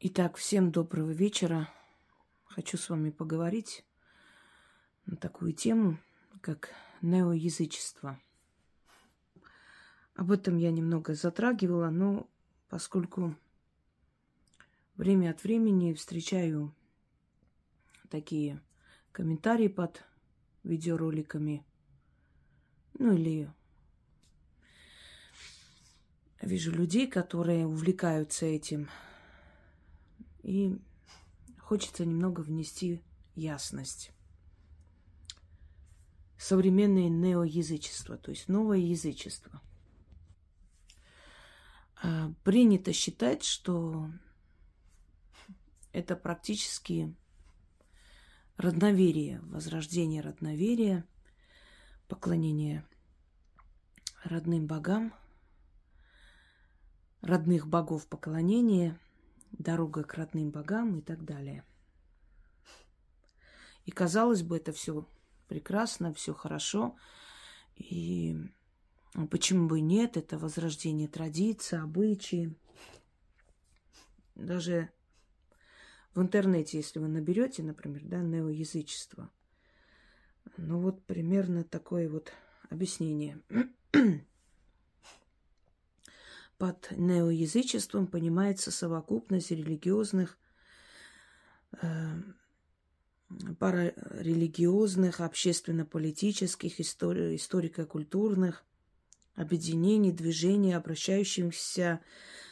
Итак, всем доброго вечера. Хочу с вами поговорить на такую тему, как неоязычество. Об этом я немного затрагивала, но поскольку время от времени встречаю такие комментарии под видеороликами, ну или вижу людей, которые увлекаются этим – и хочется немного внести ясность. Современное неоязычество, то есть новое язычество. А, принято считать, что это практически родноверие, возрождение родноверия, поклонение родным богам, родных богов поклонения – дорога к родным богам и так далее. И казалось бы, это все прекрасно, все хорошо. И почему бы нет, это возрождение традиций, обычаи. Даже в интернете, если вы наберете, например, да, неоязычество, ну вот примерно такое вот объяснение. Под неоязычеством понимается совокупность религиозных, э, парарелигиозных, общественно-политических, истори- историко-культурных объединений, движений, обращающихся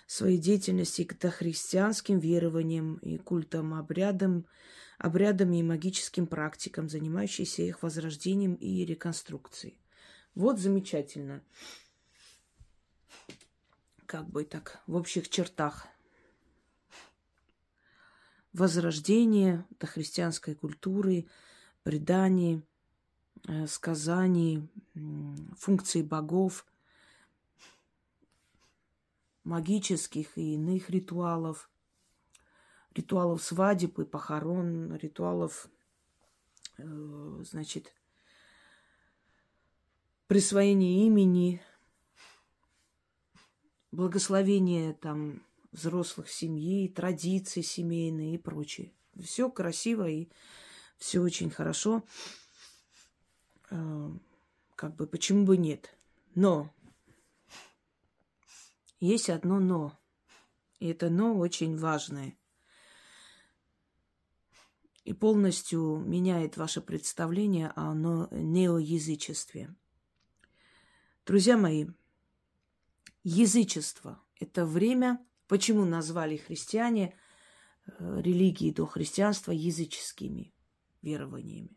своей деятельности к дохристианским верованиям и культам, обрядам, обрядам и магическим практикам, занимающиеся их возрождением и реконструкцией. Вот замечательно как бы так в общих чертах. Возрождение до христианской культуры, преданий, э, сказаний, функций богов, магических и иных ритуалов, ритуалов свадеб и похорон, ритуалов, э, значит, присвоения имени – благословение там взрослых семьи, традиции семейные и прочее. Все красиво и все очень хорошо. А, как бы почему бы нет? Но есть одно но. И это но очень важное. И полностью меняет ваше представление о неоязычестве. Друзья мои, язычество. Это время, почему назвали христиане э, религии до христианства языческими верованиями.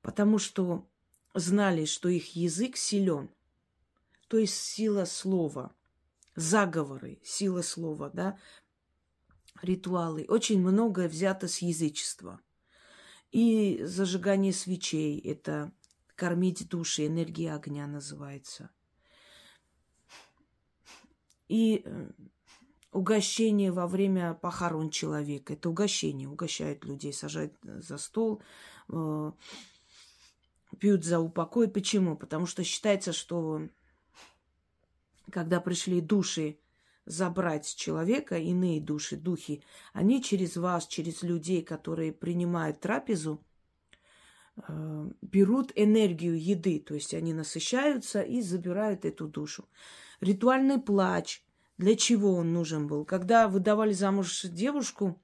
Потому что знали, что их язык силен, то есть сила слова, заговоры, сила слова, да, ритуалы. Очень многое взято с язычества. И зажигание свечей – это кормить души, энергия огня называется – и э, угощение во время похорон человека. Это угощение. Угощают людей, сажают за стол, э, пьют за упокой. Почему? Потому что считается, что когда пришли души забрать человека, иные души, духи, они через вас, через людей, которые принимают трапезу, э, берут энергию еды, то есть они насыщаются и забирают эту душу. Ритуальный плач. Для чего он нужен был? Когда выдавали замуж девушку,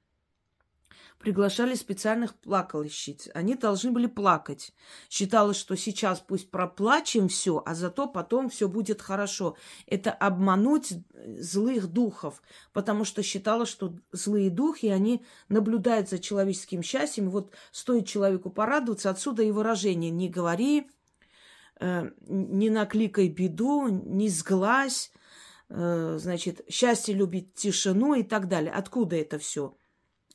приглашали специальных плакальщиц. Они должны были плакать. Считалось, что сейчас пусть проплачем все, а зато потом все будет хорошо. Это обмануть злых духов, потому что считалось, что злые духи, они наблюдают за человеческим счастьем. Вот стоит человеку порадоваться, отсюда и выражение «не говори», не накликай беду, не сглазь, э, значит, счастье любит тишину и так далее. Откуда это все?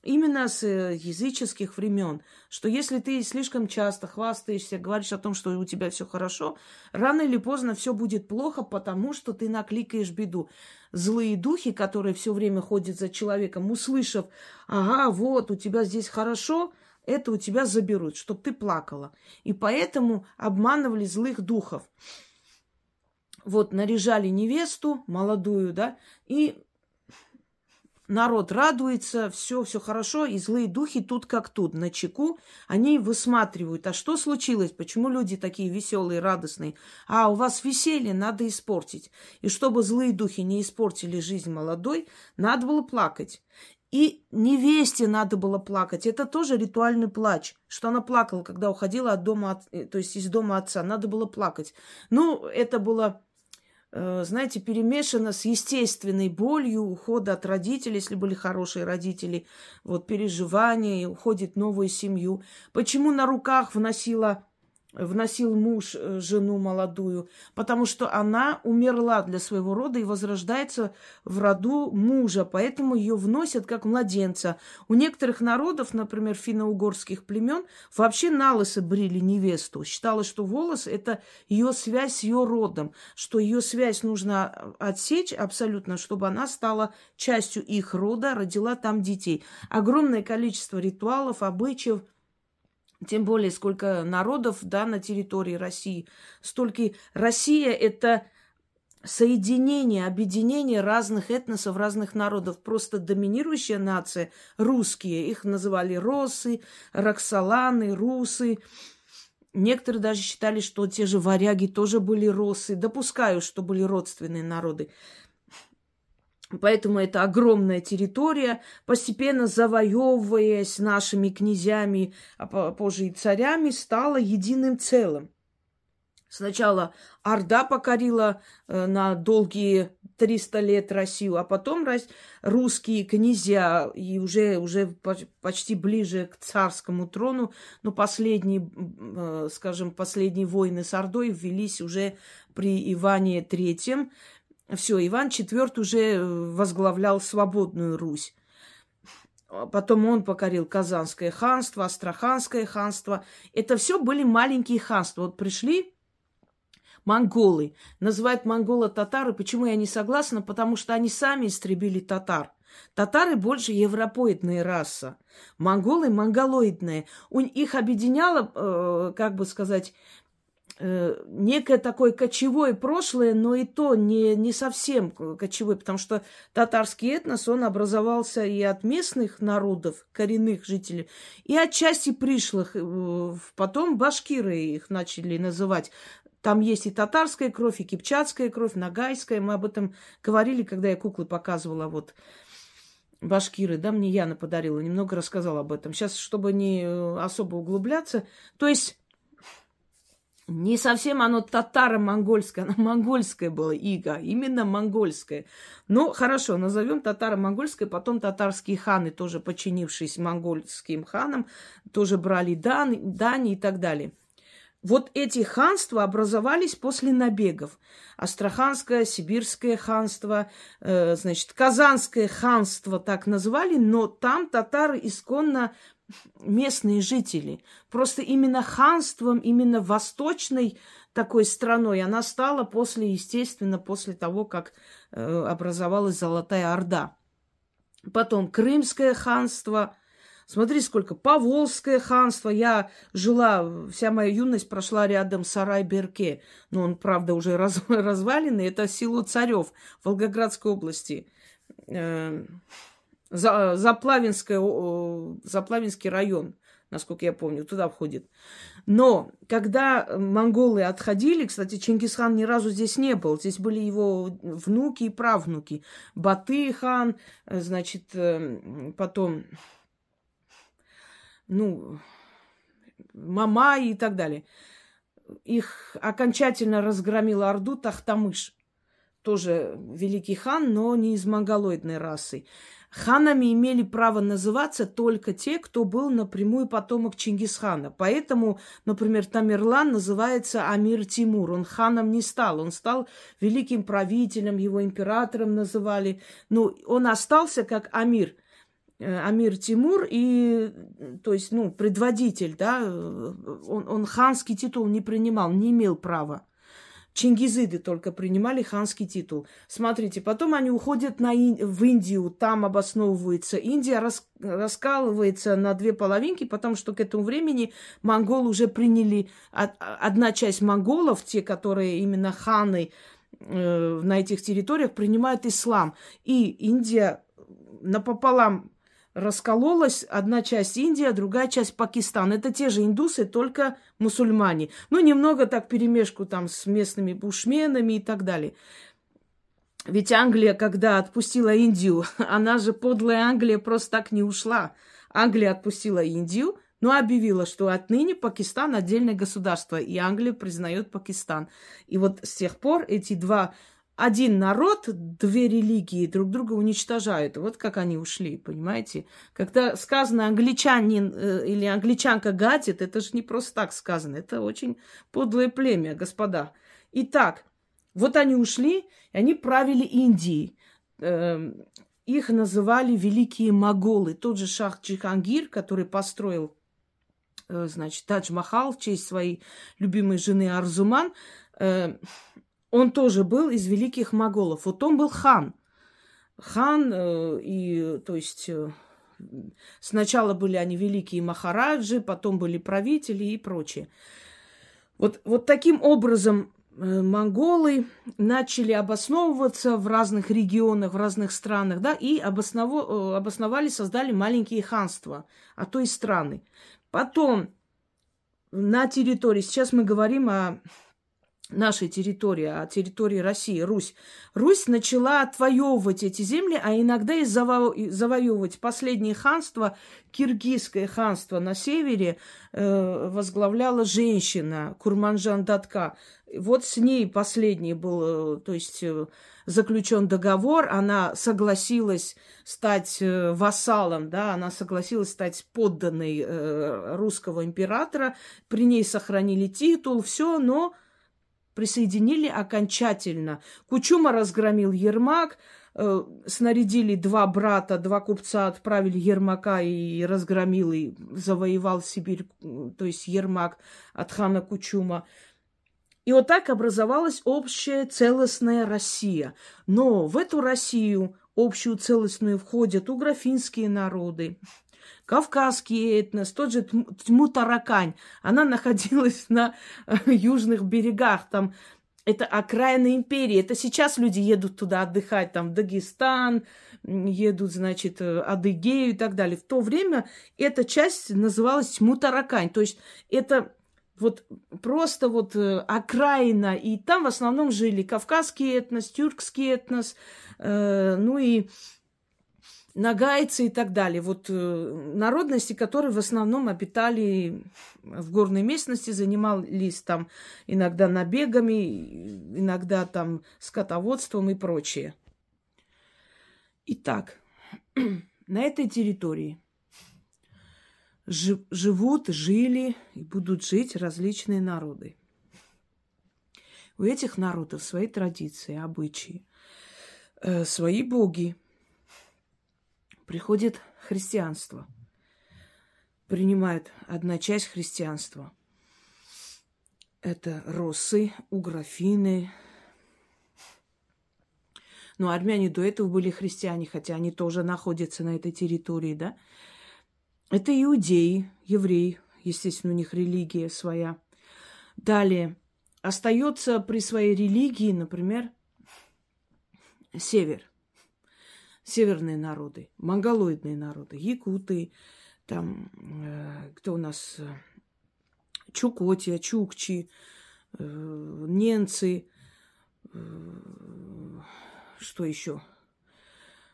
Именно с э, языческих времен, что если ты слишком часто хвастаешься, говоришь о том, что у тебя все хорошо, рано или поздно все будет плохо, потому что ты накликаешь беду. Злые духи, которые все время ходят за человеком, услышав, ага, вот, у тебя здесь хорошо, это у тебя заберут, чтобы ты плакала. И поэтому обманывали злых духов. Вот наряжали невесту молодую, да, и народ радуется, все, все хорошо, и злые духи тут как тут, на чеку, они высматривают, а что случилось, почему люди такие веселые, радостные, а у вас веселье надо испортить. И чтобы злые духи не испортили жизнь молодой, надо было плакать. И невесте надо было плакать. Это тоже ритуальный плач, что она плакала, когда уходила от дома, э, то есть из дома отца. Надо было плакать. Ну, это было Э, знаете, перемешано с естественной болью ухода от родителей, если были хорошие родители, вот переживания, уходит в новую семью. Почему на руках вносила вносил муж э, жену молодую, потому что она умерла для своего рода и возрождается в роду мужа, поэтому ее вносят как младенца. У некоторых народов, например, финно-угорских племен, вообще налысы брили невесту. Считалось, что волос – это ее связь с ее родом, что ее связь нужно отсечь абсолютно, чтобы она стала частью их рода, родила там детей. Огромное количество ритуалов, обычаев – тем более, сколько народов да, на территории России. Столько... Россия – это соединение, объединение разных этносов, разных народов. Просто доминирующая нация – русские. Их называли росы, роксоланы, русы. Некоторые даже считали, что те же варяги тоже были росы. Допускаю, что были родственные народы. Поэтому это огромная территория, постепенно завоевываясь нашими князьями, а позже и царями, стала единым целым. Сначала Орда покорила э, на долгие 300 лет Россию, а потом русские князья, и уже, уже почти ближе к царскому трону, но последние, э, скажем, последние войны с Ордой ввелись уже при Иване Третьем, все, Иван IV уже э, возглавлял свободную Русь. Потом он покорил Казанское ханство, Астраханское ханство. Это все были маленькие ханства. Вот пришли монголы. Называют монгола татары. Почему я не согласна? Потому что они сами истребили татар. Татары больше европоидная раса. Монголы монголоидные. У их объединяло, э, как бы сказать, Э, некое такое кочевое прошлое, но и то не, не совсем кочевой, потому что татарский этнос, он образовался и от местных народов, коренных жителей, и от части пришлых. Э, потом башкиры их начали называть. Там есть и татарская кровь, и кипчатская кровь, нагайская. Мы об этом говорили, когда я куклы показывала. Вот башкиры, да, мне Яна подарила, немного рассказала об этом. Сейчас, чтобы не э, особо углубляться. То есть не совсем оно татаро-монгольское, оно монгольское было иго, именно монгольское. Ну, хорошо, назовем татаро-монгольское, потом татарские ханы, тоже подчинившись монгольским ханам, тоже брали дань, дань и так далее. Вот эти ханства образовались после набегов. Астраханское, Сибирское ханство, э, значит, Казанское ханство так назвали, но там татары исконно местные жители. Просто именно ханством, именно восточной такой страной она стала после, естественно, после того, как э, образовалась Золотая Орда. Потом Крымское ханство. Смотри, сколько. Поволжское ханство. Я жила, вся моя юность прошла рядом с Сарай-Берке. Но он, правда, уже раз, разваленный. Это село Царев Волгоградской области. Э, за, Заплавинское, Заплавинский район, насколько я помню, туда входит. Но когда монголы отходили, кстати, Чингисхан ни разу здесь не был. Здесь были его внуки и правнуки. Баты хан, значит, э, потом, ну, Мама и так далее. Их окончательно разгромила Орду Тахтамыш. Тоже великий хан, но не из монголоидной расы. Ханами имели право называться только те, кто был напрямую потомок Чингисхана. Поэтому, например, Тамерлан называется Амир Тимур. Он ханом не стал. Он стал великим правителем, его императором называли. Но он остался как Амир. Э, Амир Тимур и, то есть, ну, предводитель, да, он, он ханский титул не принимал, не имел права. Чингизиды только принимали ханский титул. Смотрите, потом они уходят на Ин... в Индию, там обосновывается. Индия рас... раскалывается на две половинки, потому что к этому времени монголы уже приняли... Одна часть монголов, те, которые именно ханы э, на этих территориях, принимают ислам. И Индия напополам раскололась. Одна часть Индия, другая часть Пакистан. Это те же индусы, только мусульмане. Ну, немного так перемешку там с местными бушменами и так далее. Ведь Англия, когда отпустила Индию, она же подлая Англия просто так не ушла. Англия отпустила Индию, но объявила, что отныне Пакистан отдельное государство, и Англия признает Пакистан. И вот с тех пор эти два один народ, две религии друг друга уничтожают. Вот как они ушли, понимаете? Когда сказано англичанин э, или англичанка гадит, это же не просто так сказано. Это очень подлое племя, господа. Итак, вот они ушли, и они правили Индией. Э, их называли великие моголы. Тот же шах Джихангир, который построил, э, значит, Тадж-Махал в честь своей любимой жены Арзуман, э, он тоже был из великих моголов. Вот он был хан. Хан, э, и, то есть, э, сначала были они великие махараджи, потом были правители и прочее. Вот, вот таким образом э, монголы начали обосновываться в разных регионах, в разных странах, да, и обосново, обосновали, создали маленькие ханства, а то и страны. Потом на территории, сейчас мы говорим о нашей территории, а территории России, Русь, Русь начала отвоевывать эти земли, а иногда и заво- завоевывать последнее ханство, киргизское ханство на севере, э, возглавляла женщина Курманжан Датка. Вот с ней последний был, э, то есть э, заключен договор, она согласилась стать э, вассалом, да, она согласилась стать подданной э, русского императора, при ней сохранили титул, все, но присоединили окончательно. Кучума разгромил Ермак, э, снарядили два брата, два купца, отправили Ермака и разгромил, и завоевал Сибирь, то есть Ермак от хана Кучума. И вот так образовалась общая целостная Россия. Но в эту Россию общую целостную входят уграфинские народы, кавказский этнос, тот же Тьму-Таракань. Она находилась на э, южных берегах, там это окраина империи. Это сейчас люди едут туда отдыхать, там, в Дагестан, едут, значит, э, Адыгею и так далее. В то время эта часть называлась Тьму-Таракань. То есть это вот просто вот э, окраина, и там в основном жили кавказский этнос, тюркский этнос, э, ну и нагайцы и так далее. Вот э, народности, которые в основном обитали в горной местности, занимались там иногда набегами, иногда там скотоводством и прочее. Итак, на этой территории живут, жили и будут жить различные народы. У этих народов свои традиции, обычаи, э, свои боги – приходит христианство. Принимает одна часть христианства. Это россы, уграфины. Но армяне до этого были христиане, хотя они тоже находятся на этой территории, да. Это иудеи, евреи, естественно, у них религия своя. Далее, остается при своей религии, например, север – северные народы, монголоидные народы, якуты, там, э, кто у нас, э, Чукотия, Чукчи, э, ненцы, э, что еще?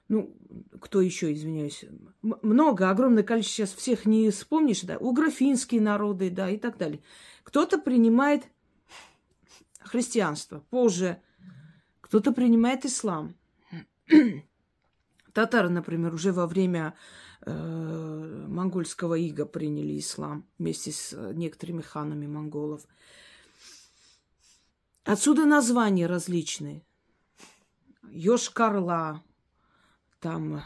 Ну, кто еще, извиняюсь? Много, огромное количество, сейчас всех не вспомнишь, да, угрофинские народы, да, и так далее. Кто-то принимает христианство, позже кто-то принимает ислам. Татары, например, уже во время э, монгольского ига приняли ислам вместе с э, некоторыми ханами монголов. Отсюда названия различные. Йошкарла, там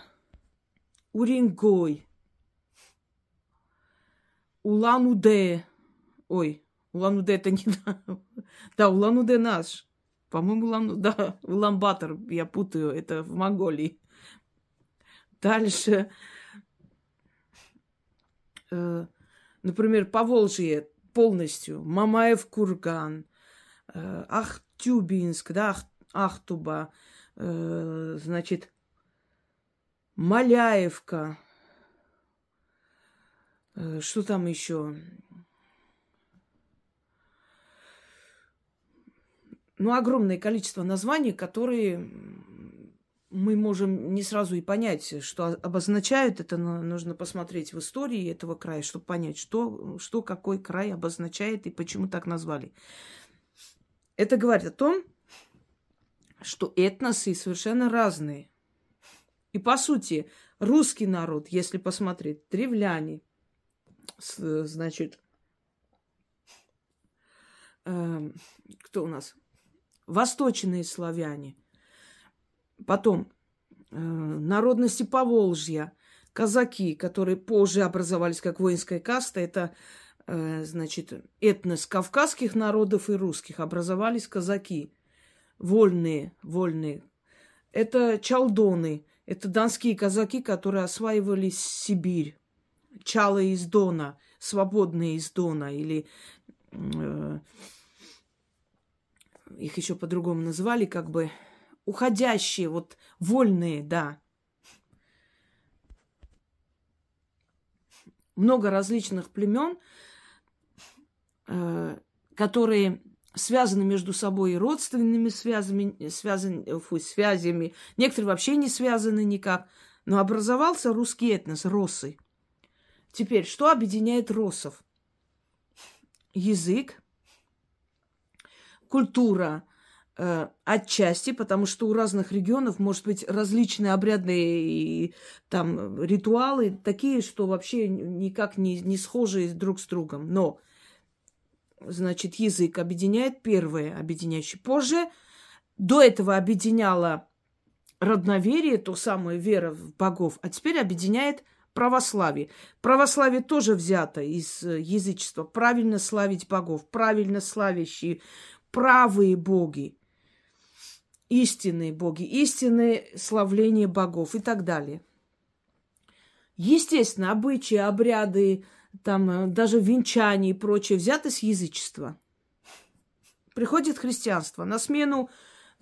Уренгой, Улан-Удэ. Ой, Улан-Удэ это не... Да, Улан-Удэ наш. По-моему, Улан... Да, Улан-Батор, я путаю, это в Монголии. Дальше, э, например, Поволжье полностью, Мамаев курган, э, Ахтюбинск, да, Ах, Ахтуба, э, значит, Маляевка. Э, что там еще? Ну, огромное количество названий, которые мы можем не сразу и понять, что обозначают. Это нужно посмотреть в истории этого края, чтобы понять, что, что какой край обозначает и почему так назвали. Это говорит о том, что этносы совершенно разные. И по сути, русский народ, если посмотреть, древляне, значит, э, кто у нас? Восточные славяне. Потом э, народности Поволжья, казаки, которые позже образовались как воинская каста, это э, значит, этнос кавказских народов и русских, образовались казаки, вольные, вольные. Это чалдоны, это донские казаки, которые осваивали Сибирь. Чалы из Дона, свободные из Дона, или э, их еще по-другому называли, как бы уходящие, вот вольные, да. Много различных племен, э, которые связаны между собой родственными связями, связан, фу, связями. Некоторые вообще не связаны никак. Но образовался русский этнос, росы. Теперь, что объединяет росов? Язык, культура, э, отчасти, потому что у разных регионов может быть различные обрядные там ритуалы, такие, что вообще никак не, не схожи друг с другом. Но значит, язык объединяет первое, объединяющее. Позже до этого объединяла родноверие, то самое вера в богов, а теперь объединяет православие. Православие тоже взято из э, язычества. Правильно славить богов, правильно славящие, правые боги, истинные боги, истинное славление богов и так далее. Естественно, обычаи, обряды, там э, даже венчание и прочее взято с язычества. Приходит христианство на смену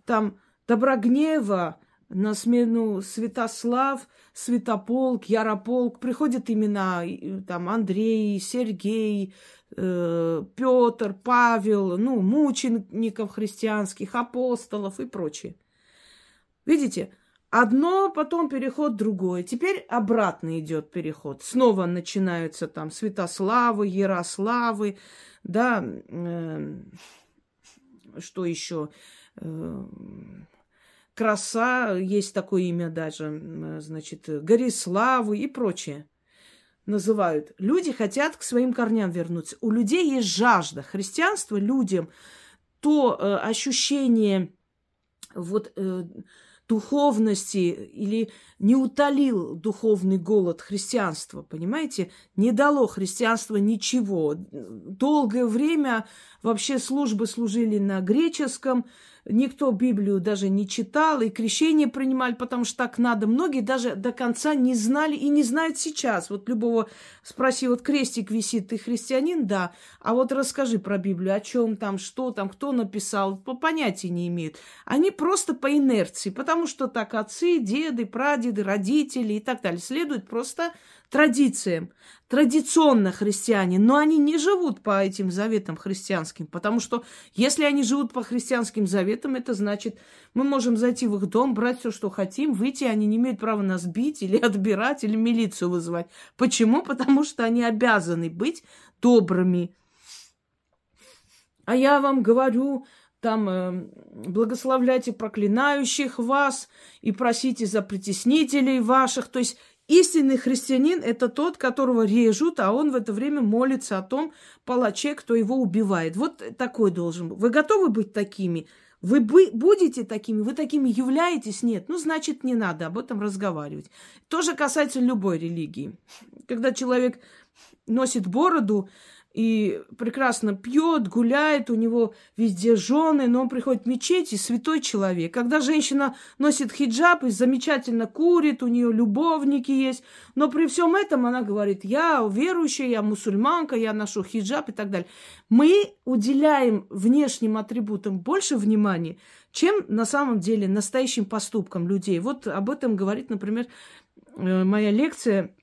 там Доброгнева, на смену Святослав, Святополк, Ярополк. Приходят имена там Андрей, Сергей, э, Петр, Павел, ну, мучеников христианских, апостолов и прочее. Видите, Одно, потом переход другое. Теперь обратно идет переход. Снова начинаются там Святославы, Ярославы, да, э, что еще? Э, Краса, есть такое имя даже, значит, Гориславы и прочее называют. Люди хотят к своим корням вернуться. У людей есть жажда. Христианство людям то э, ощущение вот э, духовности или не утолил духовный голод христианства, понимаете? Не дало христианство ничего. Долгое время вообще службы служили на греческом, Никто Библию даже не читал, и крещение принимали, потому что так надо. Многие даже до конца не знали и не знают сейчас. Вот любого спроси, вот крестик висит, ты христианин? Да. А вот расскажи про Библию, о чем там, что там, кто написал, по понятия не имеют. Они просто по инерции, потому что так отцы, деды, прадеды, родители и так далее следуют просто традициям, традиционно христиане, но они не живут по этим заветам христианским, потому что если они живут по христианским заветам, это значит, мы можем зайти в их дом, брать все, что хотим, выйти, они не имеют права нас бить или отбирать, или милицию вызывать. Почему? Потому что они обязаны быть добрыми. А я вам говорю, там э, благословляйте проклинающих вас и просите за притеснителей ваших. То есть Истинный христианин – это тот, которого режут, а он в это время молится о том палаче, кто его убивает. Вот такой должен быть. Вы готовы быть такими? Вы будете такими? Вы такими являетесь? Нет. Ну, значит, не надо об этом разговаривать. Тоже касается любой религии. Когда человек носит бороду, и прекрасно пьет, гуляет, у него везде жены, но он приходит в мечеть и святой человек. Когда женщина носит хиджаб и замечательно курит, у нее любовники есть, но при всем этом она говорит, я верующая, я мусульманка, я ношу хиджаб и так далее. Мы уделяем внешним атрибутам больше внимания, чем на самом деле настоящим поступкам людей. Вот об этом говорит, например, э, моя лекция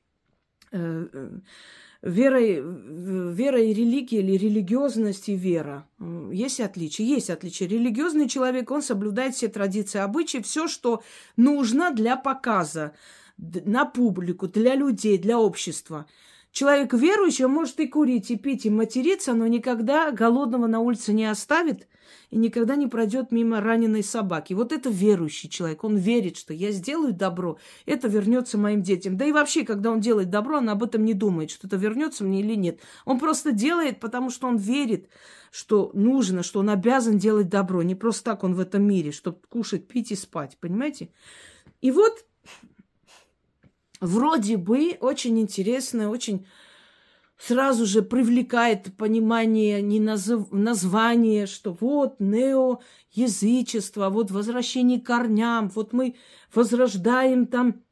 вера, вера и религия или религиозность и вера. Есть отличия? Есть отличия. Религиозный человек, он соблюдает все традиции, обычаи, все, что нужно для показа на публику, для людей, для общества. Человек верующий может и курить, и пить, и материться, но никогда голодного на улице не оставит и никогда не пройдет мимо раненой собаки. Вот это верующий человек. Он верит, что я сделаю добро, это вернется моим детям. Да и вообще, когда он делает добро, он об этом не думает, что это вернется мне или нет. Он просто делает, потому что он верит, что нужно, что он обязан делать добро. Не просто так он в этом мире, чтобы кушать, пить и спать. Понимаете? И вот вроде бы очень интересно, очень сразу же привлекает понимание не назов... название, что вот нео язычество, вот возвращение к корням, вот мы возрождаем там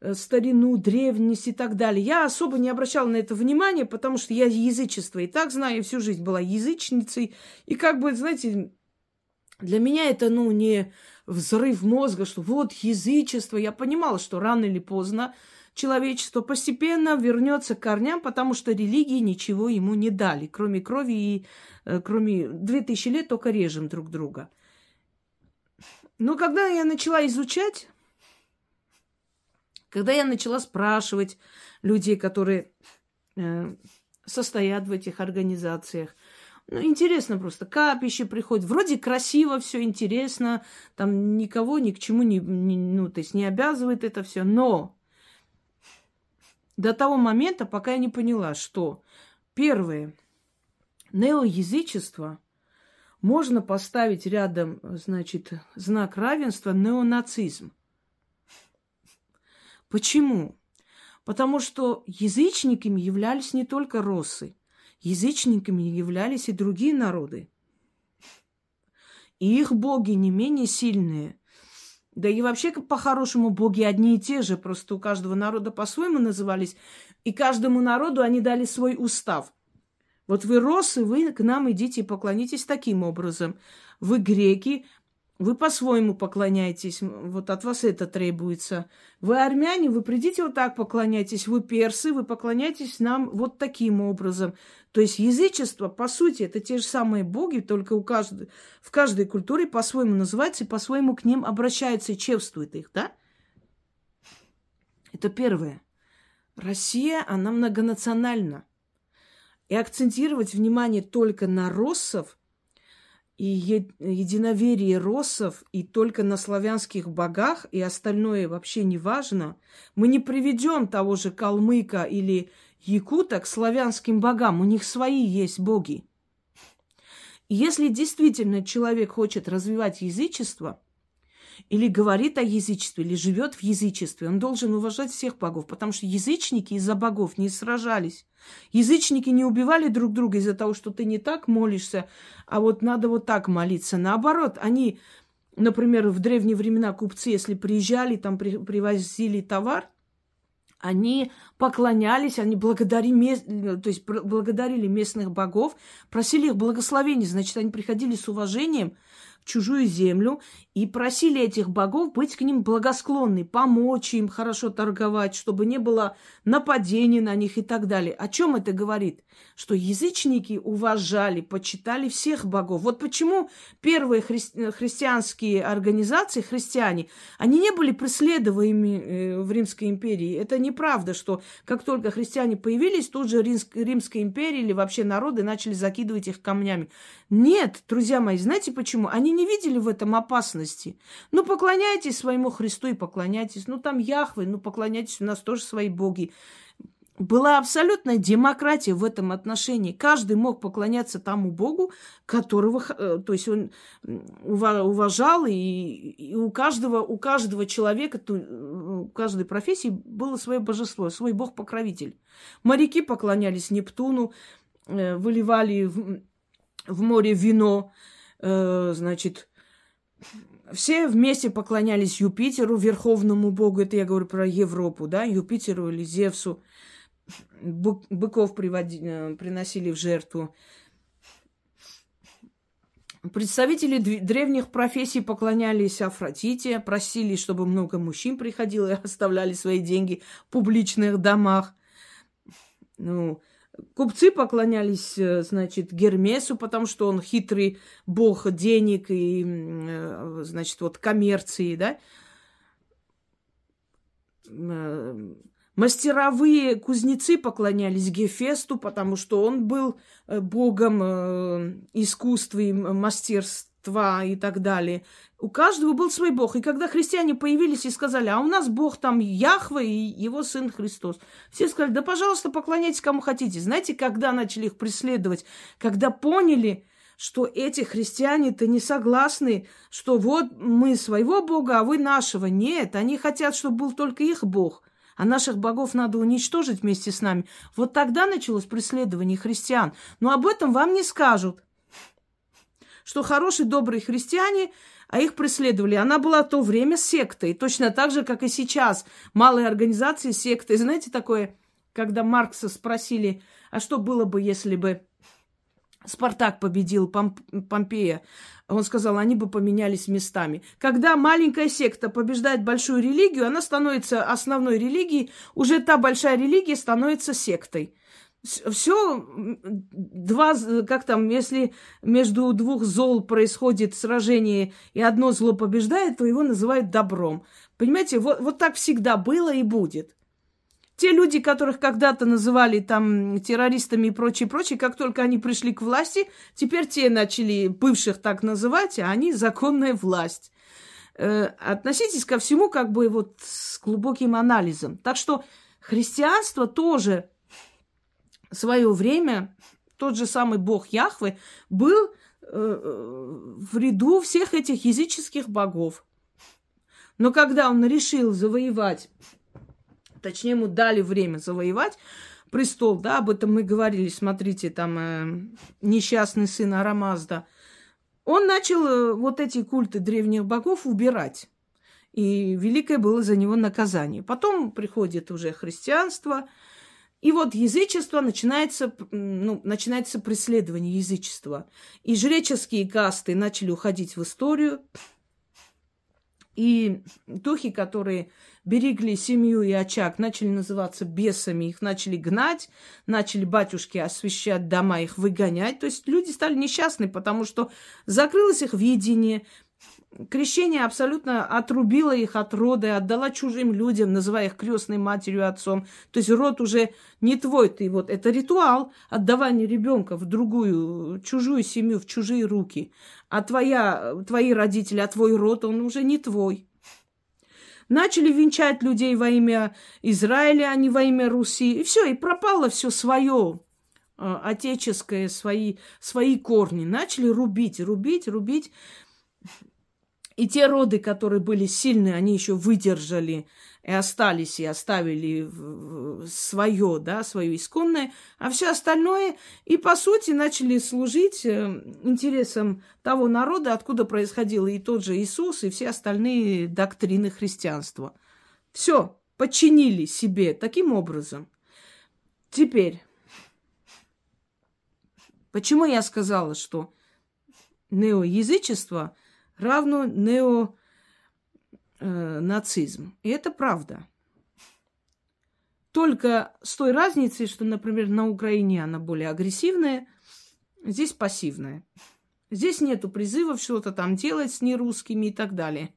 э, старину, древность и так далее. Я особо не обращала на это внимания, потому что я язычество и так знаю, всю жизнь была язычницей. И как бы, знаете, для меня это, ну, не взрыв мозга, что вот язычество. Я понимала, что рано или поздно человечество постепенно вернется к корням, потому что религии ничего ему не дали, кроме крови и э, кроме две тысячи лет только режем друг друга. Но когда я начала изучать, когда я начала спрашивать людей, которые э, состоят в этих организациях, ну, интересно просто. Капище приходит. Вроде красиво, все интересно. Там никого ни к чему не, не, ну, то есть не обязывает это все. Но до того момента, пока я не поняла, что первое, неоязычество можно поставить рядом, значит, знак равенства неонацизм. Почему? Потому что язычниками являлись не только россы, язычниками являлись и другие народы. И их боги не менее сильные – да и вообще, по-хорошему, боги одни и те же, просто у каждого народа по-своему назывались, и каждому народу они дали свой устав. Вот вы росы, вы к нам идите и поклонитесь таким образом. Вы греки, вы по-своему поклоняетесь, вот от вас это требуется. Вы армяне, вы придите вот так поклоняйтесь. Вы персы, вы поклоняйтесь нам вот таким образом. То есть язычество, по сути, это те же самые боги, только у каждой, в каждой культуре по-своему называется и по-своему к ним обращаются и чествуют их, да? Это первое. Россия, она многонациональна. И акцентировать внимание только на россов – и единоверие россов и только на славянских богах, и остальное вообще не важно, мы не приведем того же калмыка или якута к славянским богам. У них свои есть боги. Если действительно человек хочет развивать язычество, или говорит о язычестве, или живет в язычестве, он должен уважать всех богов, потому что язычники из-за богов не сражались. Язычники не убивали друг друга из-за того, что ты не так молишься, а вот надо вот так молиться. Наоборот, они, например, в древние времена купцы, если приезжали, там при, привозили товар, они поклонялись, они благодарили, то есть благодарили местных богов, просили их благословения. Значит, они приходили с уважением чужую землю и просили этих богов быть к ним благосклонны, помочь им хорошо торговать, чтобы не было нападений на них и так далее. О чем это говорит? Что язычники уважали, почитали всех богов. Вот почему первые хри- христианские организации, христиане, они не были преследуемыми э, в Римской империи. Это неправда, что как только христиане появились, тут же Римская империя или вообще народы начали закидывать их камнями. Нет, друзья мои, знаете почему? Они не видели в этом опасности. Ну, поклоняйтесь своему Христу и поклоняйтесь. Ну, там Яхвы, ну, поклоняйтесь, у нас тоже свои боги. Была абсолютная демократия в этом отношении. Каждый мог поклоняться тому Богу, которого, э, то есть он уважал, и, и у каждого, у каждого человека, у каждой профессии было свое божество, свой Бог-покровитель. Моряки поклонялись Нептуну, э, выливали в, в море вино, Э, значит, все вместе поклонялись Юпитеру, верховному богу. Это я говорю про Европу, да, Юпитеру или Зевсу. Быков приводи, э, приносили в жертву. Представители древних профессий поклонялись Афродите, просили, чтобы много мужчин приходило и оставляли свои деньги в публичных домах. Ну, купцы поклонялись, э, значит, Гермесу, потому что он хитрый бог денег и, э, значит, вот коммерции, да. Мастеровые кузнецы поклонялись Гефесту, потому что он был э, богом э, искусства и мастерства и так далее. У каждого был свой бог. И когда христиане появились и сказали, а у нас бог там Яхва и его сын Христос, все сказали, да, пожалуйста, поклоняйтесь кому хотите. Знаете, когда начали их преследовать? Когда поняли, что эти христиане-то не согласны, что вот мы своего Бога, а вы нашего. Нет, они хотят, чтобы был только их Бог, а наших богов надо уничтожить вместе с нами. Вот тогда началось преследование христиан. Но об этом вам не скажут. Что хорошие, добрые христиане, а их преследовали. Она была в то время сектой, точно так же, как и сейчас. Малые организации секты. Знаете такое, когда Маркса спросили, а что было бы, если бы Спартак победил Помп Помпея, он сказал, они бы поменялись местами. Когда маленькая секта побеждает большую религию, она становится основной религией, уже та большая религия становится сектой. Все, два, как там, если между двух зол происходит сражение, и одно зло побеждает, то его называют добром. Понимаете, вот, вот так всегда было и будет. Те люди, которых когда-то называли там террористами и прочее, прочее, как только они пришли к власти, теперь те начали бывших так называть, а они законная власть. Э, относитесь ко всему как бы вот с глубоким анализом. Так что христианство тоже свое время, тот же самый бог Яхвы, был э, в ряду всех этих языческих богов. Но когда он решил завоевать точнее, ему дали время завоевать престол, да, об этом мы говорили, смотрите, там э, несчастный сын Арамазда. Он начал э, вот эти культы древних богов убирать. И великое было за него наказание. Потом приходит уже христианство, и вот язычество начинается, ну, начинается преследование язычества. И жреческие касты начали уходить в историю. И духи, которые берегли семью и очаг, начали называться бесами, их начали гнать, начали батюшки освещать дома, их выгонять. То есть люди стали несчастны, потому что закрылось их видение, Крещение абсолютно отрубило их от рода и отдала чужим людям, называя их крестной матерью отцом. То есть род уже не твой, ты вот это ритуал отдавания ребенка в другую, чужую семью, в чужие руки. А твоя, твои родители, а твой род, он уже не твой. Начали венчать людей во имя Израиля, а не во имя Руси. И все, и пропало все свое а, отеческое, свои, свои корни. Начали рубить, рубить, рубить. И те роды, которые были сильные, они еще выдержали и остались, и оставили свое, да, свое исконное, а все остальное и, по сути, начали служить э, интересам того народа, откуда происходил и тот же Иисус, и все остальные доктрины христианства. Все, подчинили себе таким образом. Теперь, почему я сказала, что неоязычество – равно неонацизм. И это правда. Только с той разницей, что, например, на Украине она более агрессивная, здесь пассивная. Здесь нету призывов что-то там делать с нерусскими и так далее.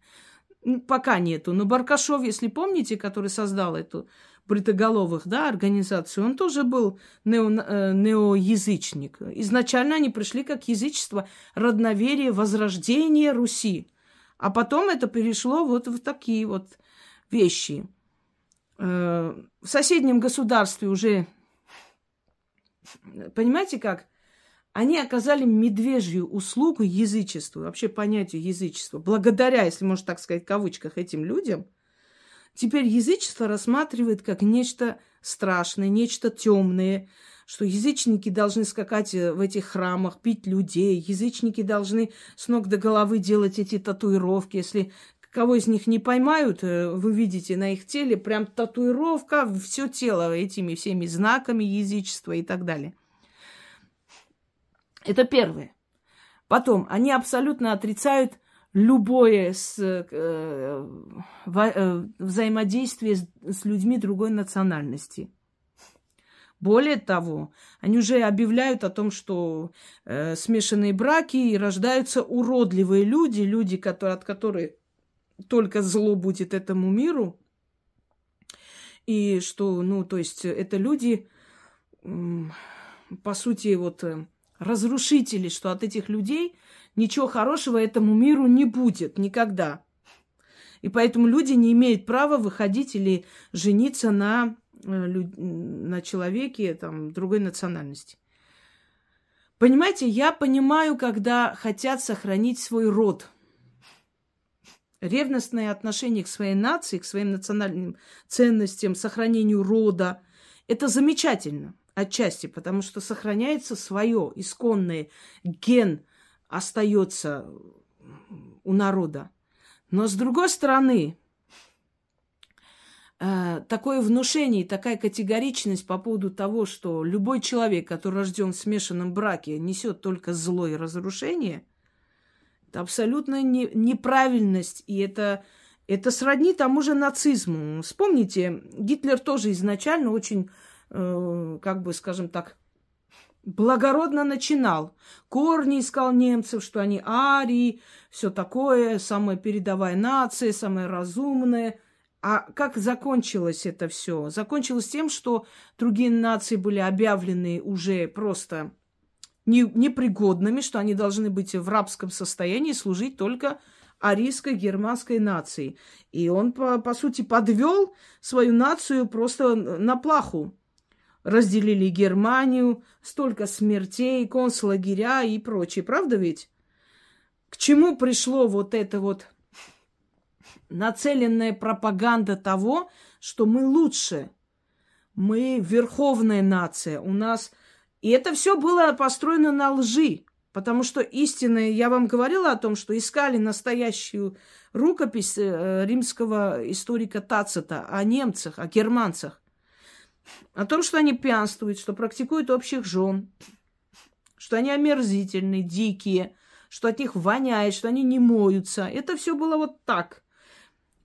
Пока нету. Но Баркашов, если помните, который создал эту бритоголовых, да, организацию, он тоже был нео, э, неоязычник. Изначально они пришли как язычество, родноверие, возрождение Руси. А потом это перешло вот в такие вот вещи. Э, в соседнем государстве уже, понимаете как, они оказали медвежью услугу язычеству, вообще понятию язычества. Благодаря, если можно так сказать, в кавычках этим людям – Теперь язычество рассматривает как нечто страшное, нечто темное, что язычники должны скакать э, в этих храмах, пить людей, язычники должны с ног до головы делать эти татуировки. Если кого из них не поймают, э, вы видите на их теле прям татуировка, все тело этими всеми знаками язычества и так далее. Это первое. Потом, они абсолютно отрицают любое с, э, во, э, взаимодействие с, с людьми другой национальности. Более того, они уже объявляют о том, что э, смешанные браки и рождаются уродливые люди, люди, которые, от которых только зло будет этому миру. И что, ну, то есть это люди, э, по сути, вот э, разрушители, что от этих людей ничего хорошего этому миру не будет никогда. И поэтому люди не имеют права выходить или жениться на, на человеке там, другой национальности. Понимаете, я понимаю, когда хотят сохранить свой род. Ревностное отношение к своей нации, к своим национальным ценностям, сохранению рода – это замечательно отчасти, потому что сохраняется свое исконное ген остается у народа. Но с другой стороны, э, такое внушение, такая категоричность по поводу того, что любой человек, который рожден в смешанном браке, несет только зло и разрушение, это абсолютная не, неправильность, и это, это сродни тому же нацизму. Вспомните, Гитлер тоже изначально очень, э, как бы, скажем так, благородно начинал. Корни искал немцев, что они арии, все такое, самая передовая нация, самая разумная. А как закончилось это все? Закончилось тем, что другие нации были объявлены уже просто не, непригодными, что они должны быть в рабском состоянии, служить только арийской германской нации. И он, по, по сути, подвел свою нацию просто на плаху разделили Германию, столько смертей, концлагеря и прочее. Правда ведь? К чему пришло вот это вот нацеленная пропаганда того, что мы лучше, мы верховная нация, у нас... И это все было построено на лжи, потому что истинные, я вам говорила о том, что искали настоящую рукопись э, римского историка Тацита о немцах, о германцах о том, что они пьянствуют, что практикуют общих жен, что они омерзительные, дикие, что от них воняет, что они не моются. Это все было вот так.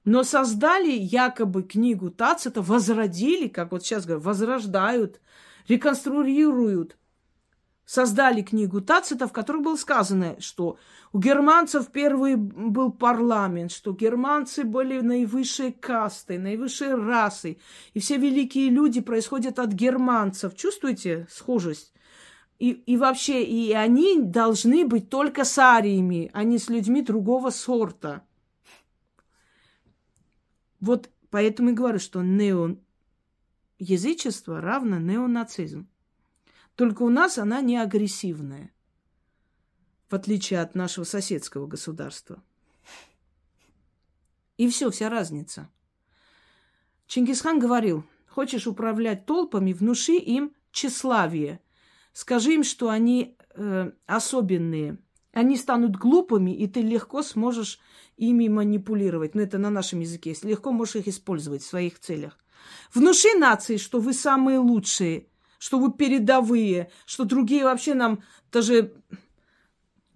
Но создали якобы книгу Тацита, возродили, как вот сейчас говорят, возрождают, реконструируют создали книгу Тацита, в которой было сказано, что у германцев первый был парламент, что германцы были наивысшей кастой, наивысшей расой, и все великие люди происходят от германцев. Чувствуете схожесть? И, и вообще, и они должны быть только с ариями, а не с людьми другого сорта. Вот поэтому и говорю, что неоязычество равно неонацизм. Только у нас она не агрессивная, в отличие от нашего соседского государства. И все, вся разница. Чингисхан говорил, хочешь управлять толпами, внуши им тщеславие. Скажи им, что они э, особенные. Они станут глупыми, и ты легко сможешь ими манипулировать. Ну, это на нашем языке. Если легко можешь их использовать в своих целях. Внуши нации, что вы самые лучшие – что вы передовые, что другие вообще нам даже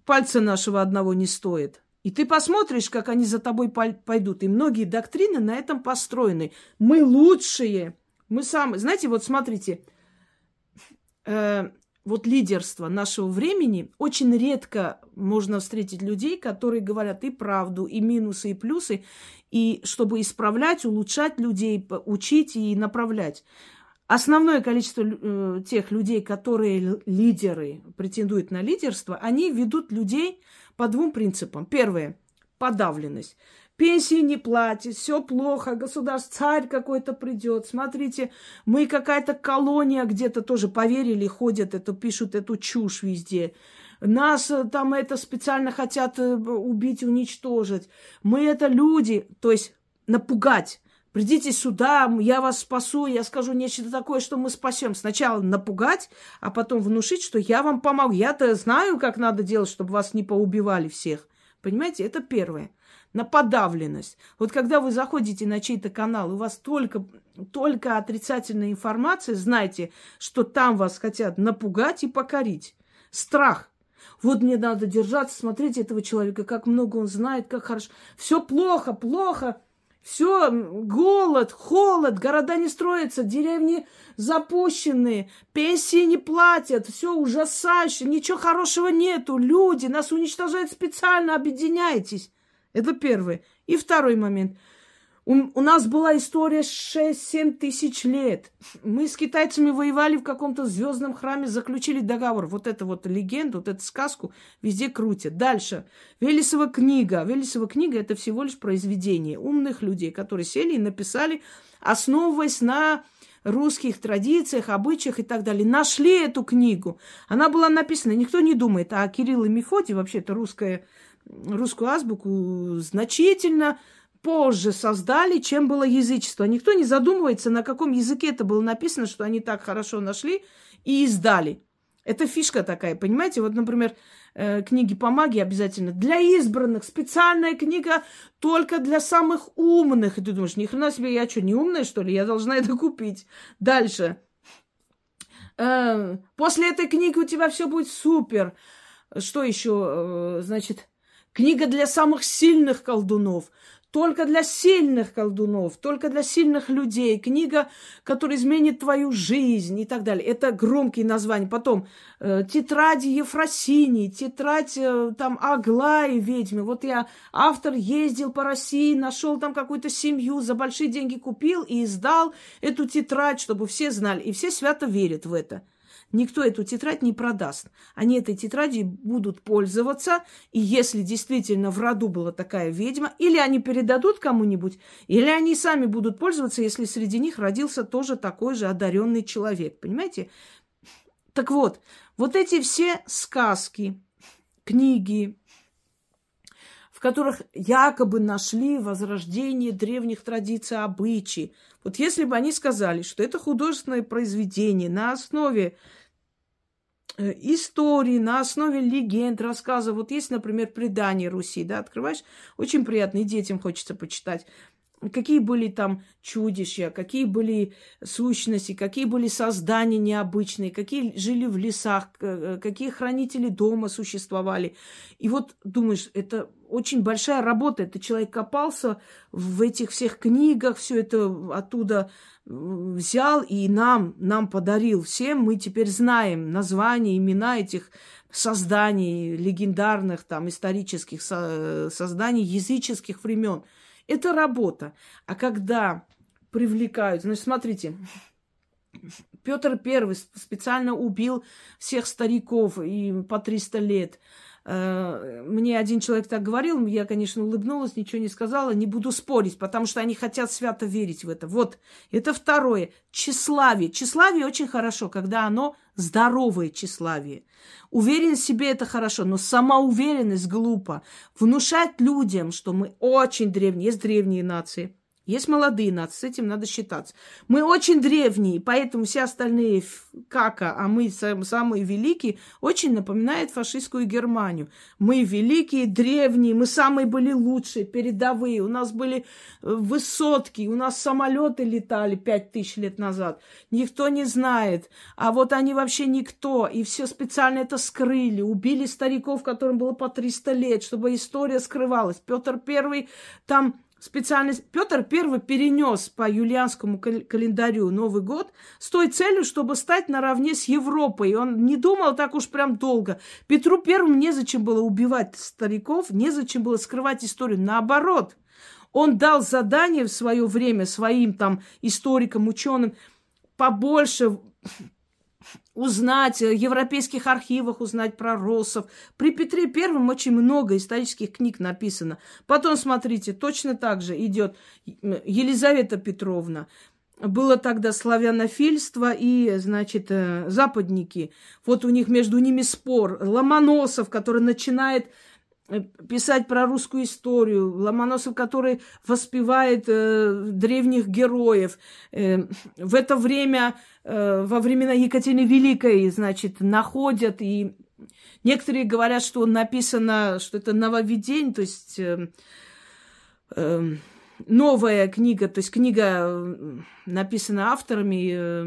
пальца нашего одного не стоят. И ты посмотришь, как они за тобой пойдут. И многие доктрины на этом построены. Мы лучшие. Мы самые. Знаете, вот смотрите, э, вот лидерство нашего времени очень редко можно встретить людей, которые говорят и правду, и минусы, и плюсы, и чтобы исправлять, улучшать людей, учить и направлять. Основное количество э, тех людей, которые лидеры, претендуют на лидерство, они ведут людей по двум принципам. Первое – подавленность. Пенсии не платят, все плохо, государство, царь какой-то придет. Смотрите, мы какая-то колония где-то тоже поверили, ходят, это пишут эту чушь везде. Нас э, там это специально хотят э, убить, уничтожить. Мы это люди, то есть напугать. Придите сюда, я вас спасу, я скажу нечто такое, что мы спасем. Сначала напугать, а потом внушить, что я вам помогу. Я-то знаю, как надо делать, чтобы вас не поубивали всех. Понимаете, это первое. На подавленность. Вот когда вы заходите на чей-то канал, у вас только, только отрицательная информация, знайте, что там вас хотят напугать и покорить. Страх. Вот мне надо держаться, смотреть этого человека, как много он знает, как хорошо. Все плохо, плохо. Все, голод, холод, города не строятся, деревни запущенные, пенсии не платят, все ужасающе, ничего хорошего нету. Люди нас уничтожают специально, объединяйтесь. Это первый. И второй момент – у, у нас была история 6-7 тысяч лет. Мы с китайцами воевали в каком-то звездном храме, заключили договор. Вот эту вот легенду, вот эту сказку везде крутят. Дальше. Велесова книга. Велесова книга – это всего лишь произведение умных людей, которые сели и написали, основываясь на русских традициях, обычаях и так далее. Нашли эту книгу. Она была написана, никто не думает, а Кирилл и Мефодий, вообще это русская, русскую азбуку, значительно позже создали, чем было язычество. Никто не задумывается, на каком языке это было написано, что они так хорошо нашли и издали. Это фишка такая, понимаете? Вот, например, э, книги по магии обязательно для избранных. Специальная книга только для самых умных. И ты думаешь, ни хрена себе, я что, не умная, что ли? Я должна это купить. Дальше. Э, после этой книги у тебя все будет супер. Что еще? Э, значит, книга для самых сильных колдунов только для сильных колдунов, только для сильных людей. Книга, которая изменит твою жизнь и так далее. Это громкие названия. Потом э, тетради Ефросини, тетрадь э, там Аглаи ведьмы. Вот я, автор ездил по России, нашел там какую-то семью, за большие деньги купил и издал эту тетрадь, чтобы все знали. И все свято верят в это. Никто эту тетрадь не продаст. Они этой тетрадью будут пользоваться, и если действительно в роду была такая ведьма, или они передадут кому-нибудь, или они сами будут пользоваться, если среди них родился тоже такой же одаренный человек. Понимаете? Так вот, вот эти все сказки, книги, в которых якобы нашли возрождение древних традиций, обычаи. Вот если бы они сказали, что это художественное произведение на основе истории, на основе легенд, рассказов. Вот есть, например, предание Руси, да, открываешь, очень приятно, и детям хочется почитать. Какие были там чудища, какие были сущности, какие были создания необычные, какие жили в лесах, э, какие хранители дома существовали. И вот думаешь, это очень большая работа. Это человек копался в этих всех книгах, все это оттуда взял и нам, нам подарил всем. Мы теперь знаем названия, имена этих созданий, легендарных, там, исторических созданий языческих времен. Это работа. А когда привлекают, значит, смотрите, Петр Первый специально убил всех стариков и по 300 лет. Э, мне один человек так говорил, я, конечно, улыбнулась, ничего не сказала, не буду спорить, потому что они хотят свято верить в это. Вот, это второе. Тщеславие. Тщеславие очень хорошо, когда оно здоровое тщеславие. Уверенность в себе это хорошо, но самоуверенность глупо. Внушать людям, что мы очень древние, есть древние нации – есть молодые нации, с этим надо считаться. Мы очень древние, поэтому все остальные кака, а мы самые великие, очень напоминает фашистскую Германию. Мы великие, древние, мы самые были лучшие, передовые. У нас были э, высотки, у нас самолеты летали пять тысяч лет назад. Никто не знает. А вот они вообще никто. И все специально это скрыли. Убили стариков, которым было по 300 лет, чтобы история скрывалась. Петр Первый там специальность. Петр I перенес по юлианскому календарю Новый год с той целью, чтобы стать наравне с Европой. Он не думал так уж прям долго. Петру Первому незачем было убивать стариков, незачем было скрывать историю. Наоборот, он дал задание в свое время своим там историкам, ученым побольше узнать, в европейских архивах узнать про россов. При Петре Первом очень много исторических книг написано. Потом, смотрите, точно так же идет Елизавета Петровна. Было тогда славянофильство и, значит, э, западники. Вот у них между ними спор. Ломоносов, который начинает Э, писать про русскую историю, Ломоносов, который воспевает э, древних героев. Э, в это время, э, во времена Екатерины Великой, значит, находят и некоторые говорят, что написано, что это нововведение, то есть э, э, новая книга, то есть книга написана авторами э,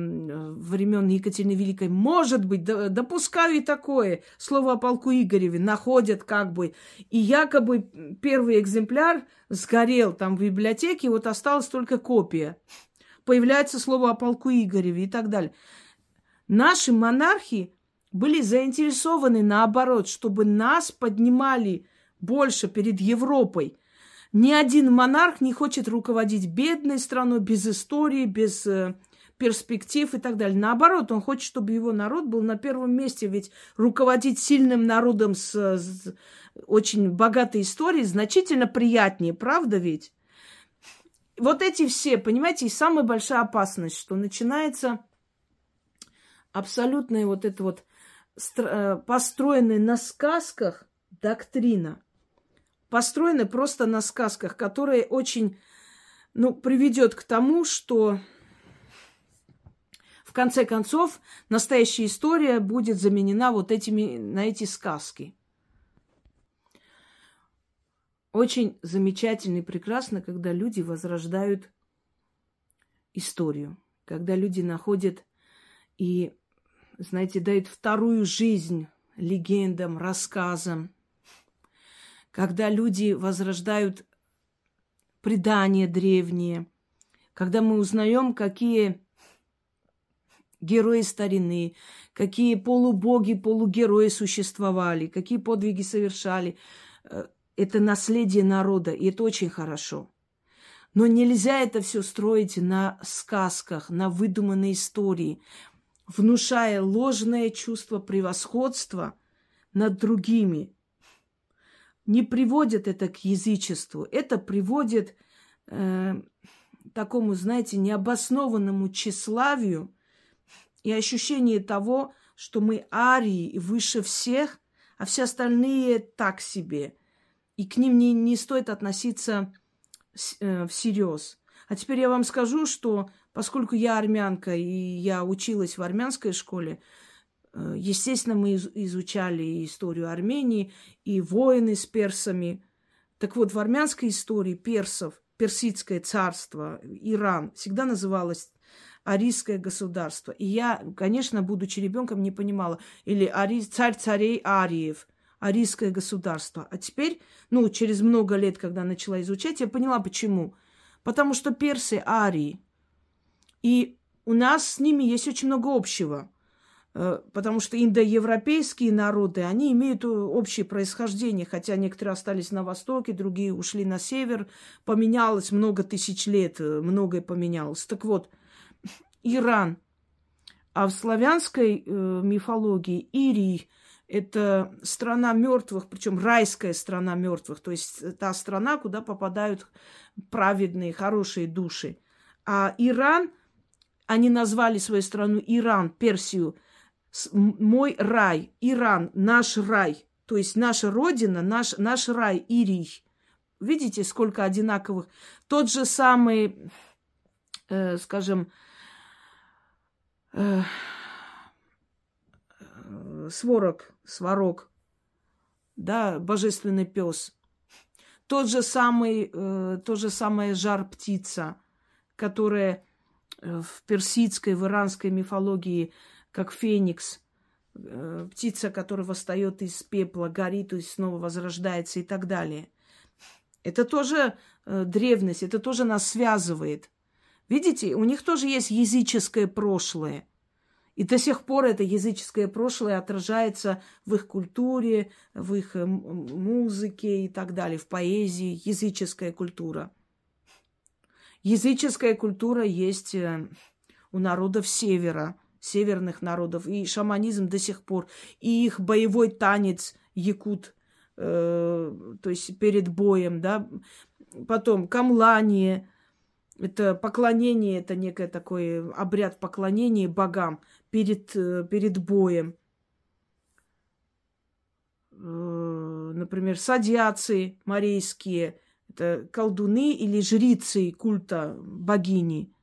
времен Екатерины Великой. Может быть, допускаю и такое. Слово о полку Игореве находят как бы. И якобы первый экземпляр сгорел там в библиотеке, вот осталась только копия. Появляется слово о полку Игореве и так далее. Наши монархи были заинтересованы наоборот, чтобы нас поднимали больше перед Европой – ни один монарх не хочет руководить бедной страной без истории, без э, перспектив и так далее. Наоборот, он хочет, чтобы его народ был на первом месте. Ведь руководить сильным народом с, с очень богатой историей значительно приятнее, правда ведь? Вот эти все, понимаете, и самая большая опасность, что начинается абсолютная вот эта вот э, построенная на сказках доктрина – построены просто на сказках, которые очень, ну, приведет к тому, что в конце концов настоящая история будет заменена вот этими, на эти сказки. Очень замечательно и прекрасно, когда люди возрождают историю, когда люди находят и, знаете, дают вторую жизнь легендам, рассказам, когда люди возрождают предания древние, когда мы узнаем, какие герои старины, какие полубоги, полугерои существовали, какие подвиги совершали. Э, это наследие народа, и это очень хорошо. Но нельзя это все строить на сказках, на выдуманной истории, внушая ложное чувство превосходства над другими – не приводит это к язычеству. Это приводит э, такому, знаете, необоснованному тщеславию и ощущению того, что мы арии выше всех, а все остальные так себе. И к ним не, не стоит относиться э, всерьез. А теперь я вам скажу, что поскольку я армянка и я училась в армянской школе, естественно, мы изучали историю Армении и войны с персами. Так вот, в армянской истории персов, персидское царство, Иран, всегда называлось арийское государство. И я, конечно, будучи ребенком, не понимала. Или ари... царь царей Ариев, арийское государство. А теперь, ну, через много лет, когда начала изучать, я поняла, почему. Потому что персы арии. И у нас с ними есть очень много общего. Э, потому что индоевропейские народы, они имеют общее происхождение, хотя некоторые остались на востоке, другие ушли на север. Поменялось много тысяч лет, э, многое поменялось. Так вот, Иран. А в славянской э, мифологии Ирий – это страна мертвых, причем райская страна мертвых, то есть та страна, куда попадают праведные, хорошие души. А Иран, они назвали свою страну Иран, Персию – мой рай, Иран, наш рай, то есть наша родина, наш, наш рай, Ирий. Видите, сколько одинаковых. Тот же самый, э, скажем, э, сворок, сварок, да, божественный пес. Тот же самый, э, то же самое жар птица, которая э, в персидской, в иранской мифологии как феникс, э, птица, которая восстает из пепла, горит и снова возрождается и так далее. Это тоже э, древность, это тоже нас связывает. Видите, у них тоже есть языческое прошлое. И до сих пор это языческое прошлое отражается в их культуре, в их э, музыке и так далее, в поэзии, языческая культура. Языческая культура есть у народов севера – северных народов, и шаманизм до сих пор, и их боевой танец якут, э, то есть перед боем, да, потом камлание, это поклонение, это некое такой обряд поклонения богам перед, э, перед боем. Э, например, садиации морейские, это колдуны или жрицы культа богини –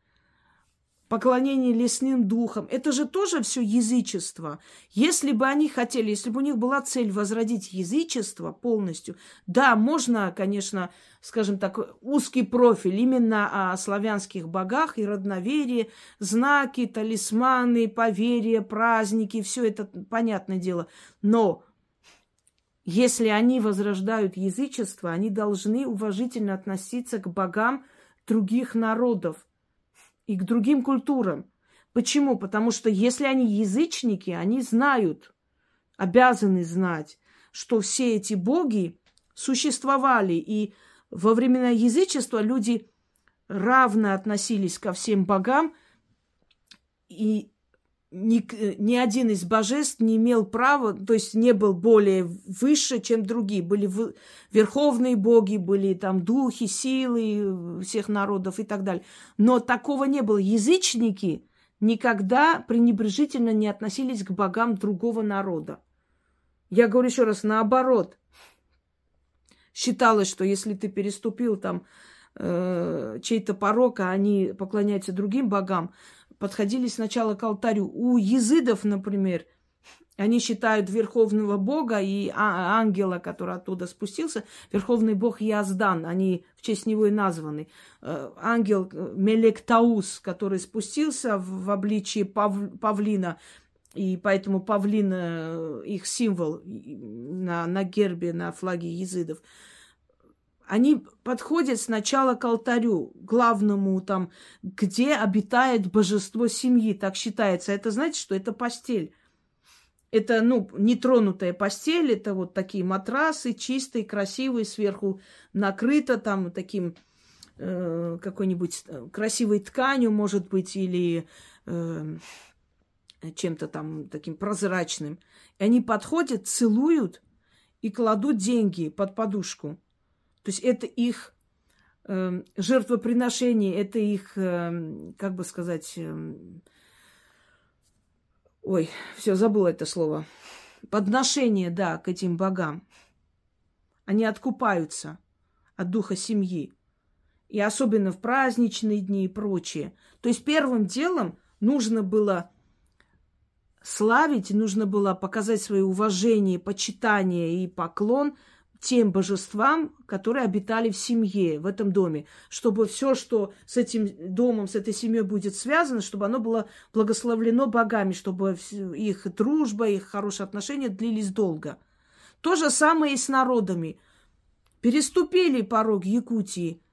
поклонение лесным духам. Это же тоже все язычество. Если бы они хотели, если бы у них была цель возродить язычество полностью, да, можно, конечно, скажем так, узкий профиль именно о славянских богах и родноверии, знаки, талисманы, поверья, праздники, все это понятное дело. Но если они возрождают язычество, они должны уважительно относиться к богам других народов – и к другим культурам. Почему? Потому что если они язычники, они знают, обязаны знать, что все эти боги существовали. И во времена язычества люди равно относились ко всем богам, и ни, ни один из божеств не имел права, то есть не был более выше, чем другие. Были в, верховные боги, были там духи, силы всех народов и так далее. Но такого не было. Язычники никогда пренебрежительно не относились к богам другого народа. Я говорю еще раз, наоборот. Считалось, что если ты переступил там э, чей-то порог, а они поклоняются другим богам, подходили сначала к алтарю. У езидов, например, они считают верховного бога и а, ангела, который оттуда спустился, верховный бог Яздан, они в честь него и названы. Э, ангел э, Мелектаус, который спустился в обличии пав, павлина, и поэтому павлин э, их символ на, на гербе, на флаге езидов они подходят сначала к алтарю, главному там, где обитает божество семьи, так считается. Это знаете, что это постель. Это, ну, нетронутая постель, это вот такие матрасы, чистые, красивые, сверху накрыто там таким э, какой-нибудь э, красивой тканью, может быть, или э, чем-то там таким прозрачным. И они подходят, целуют и кладут деньги под подушку. То есть это их э, жертвоприношение, это их, э, как бы сказать, э, ой, все, забыла это слово. Подношение, да, к этим богам. Они откупаются от духа семьи. И особенно в праздничные дни и прочее. То есть первым делом нужно было славить, нужно было показать свое уважение, почитание и поклон – тем божествам, которые обитали в семье, в этом доме, чтобы все, что с этим домом, с этой семьей будет связано, чтобы оно было благословлено богами, чтобы их дружба, их хорошие отношения длились долго. То же самое и с народами. Переступили порог Якутии –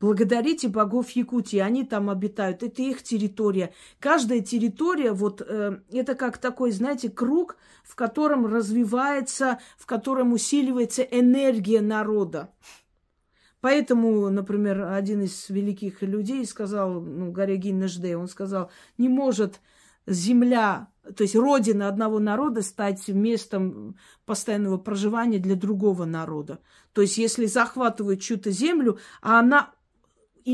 Благодарите богов Якутии, они там обитают, это их территория. Каждая территория, вот э, это как такой, знаете, круг, в котором развивается, в котором усиливается энергия народа. Поэтому, например, один из великих людей сказал, ну, Гарягин Нежде, он сказал, не может земля, то есть родина одного народа стать местом постоянного проживания для другого народа. То есть если захватывают чью-то землю, а она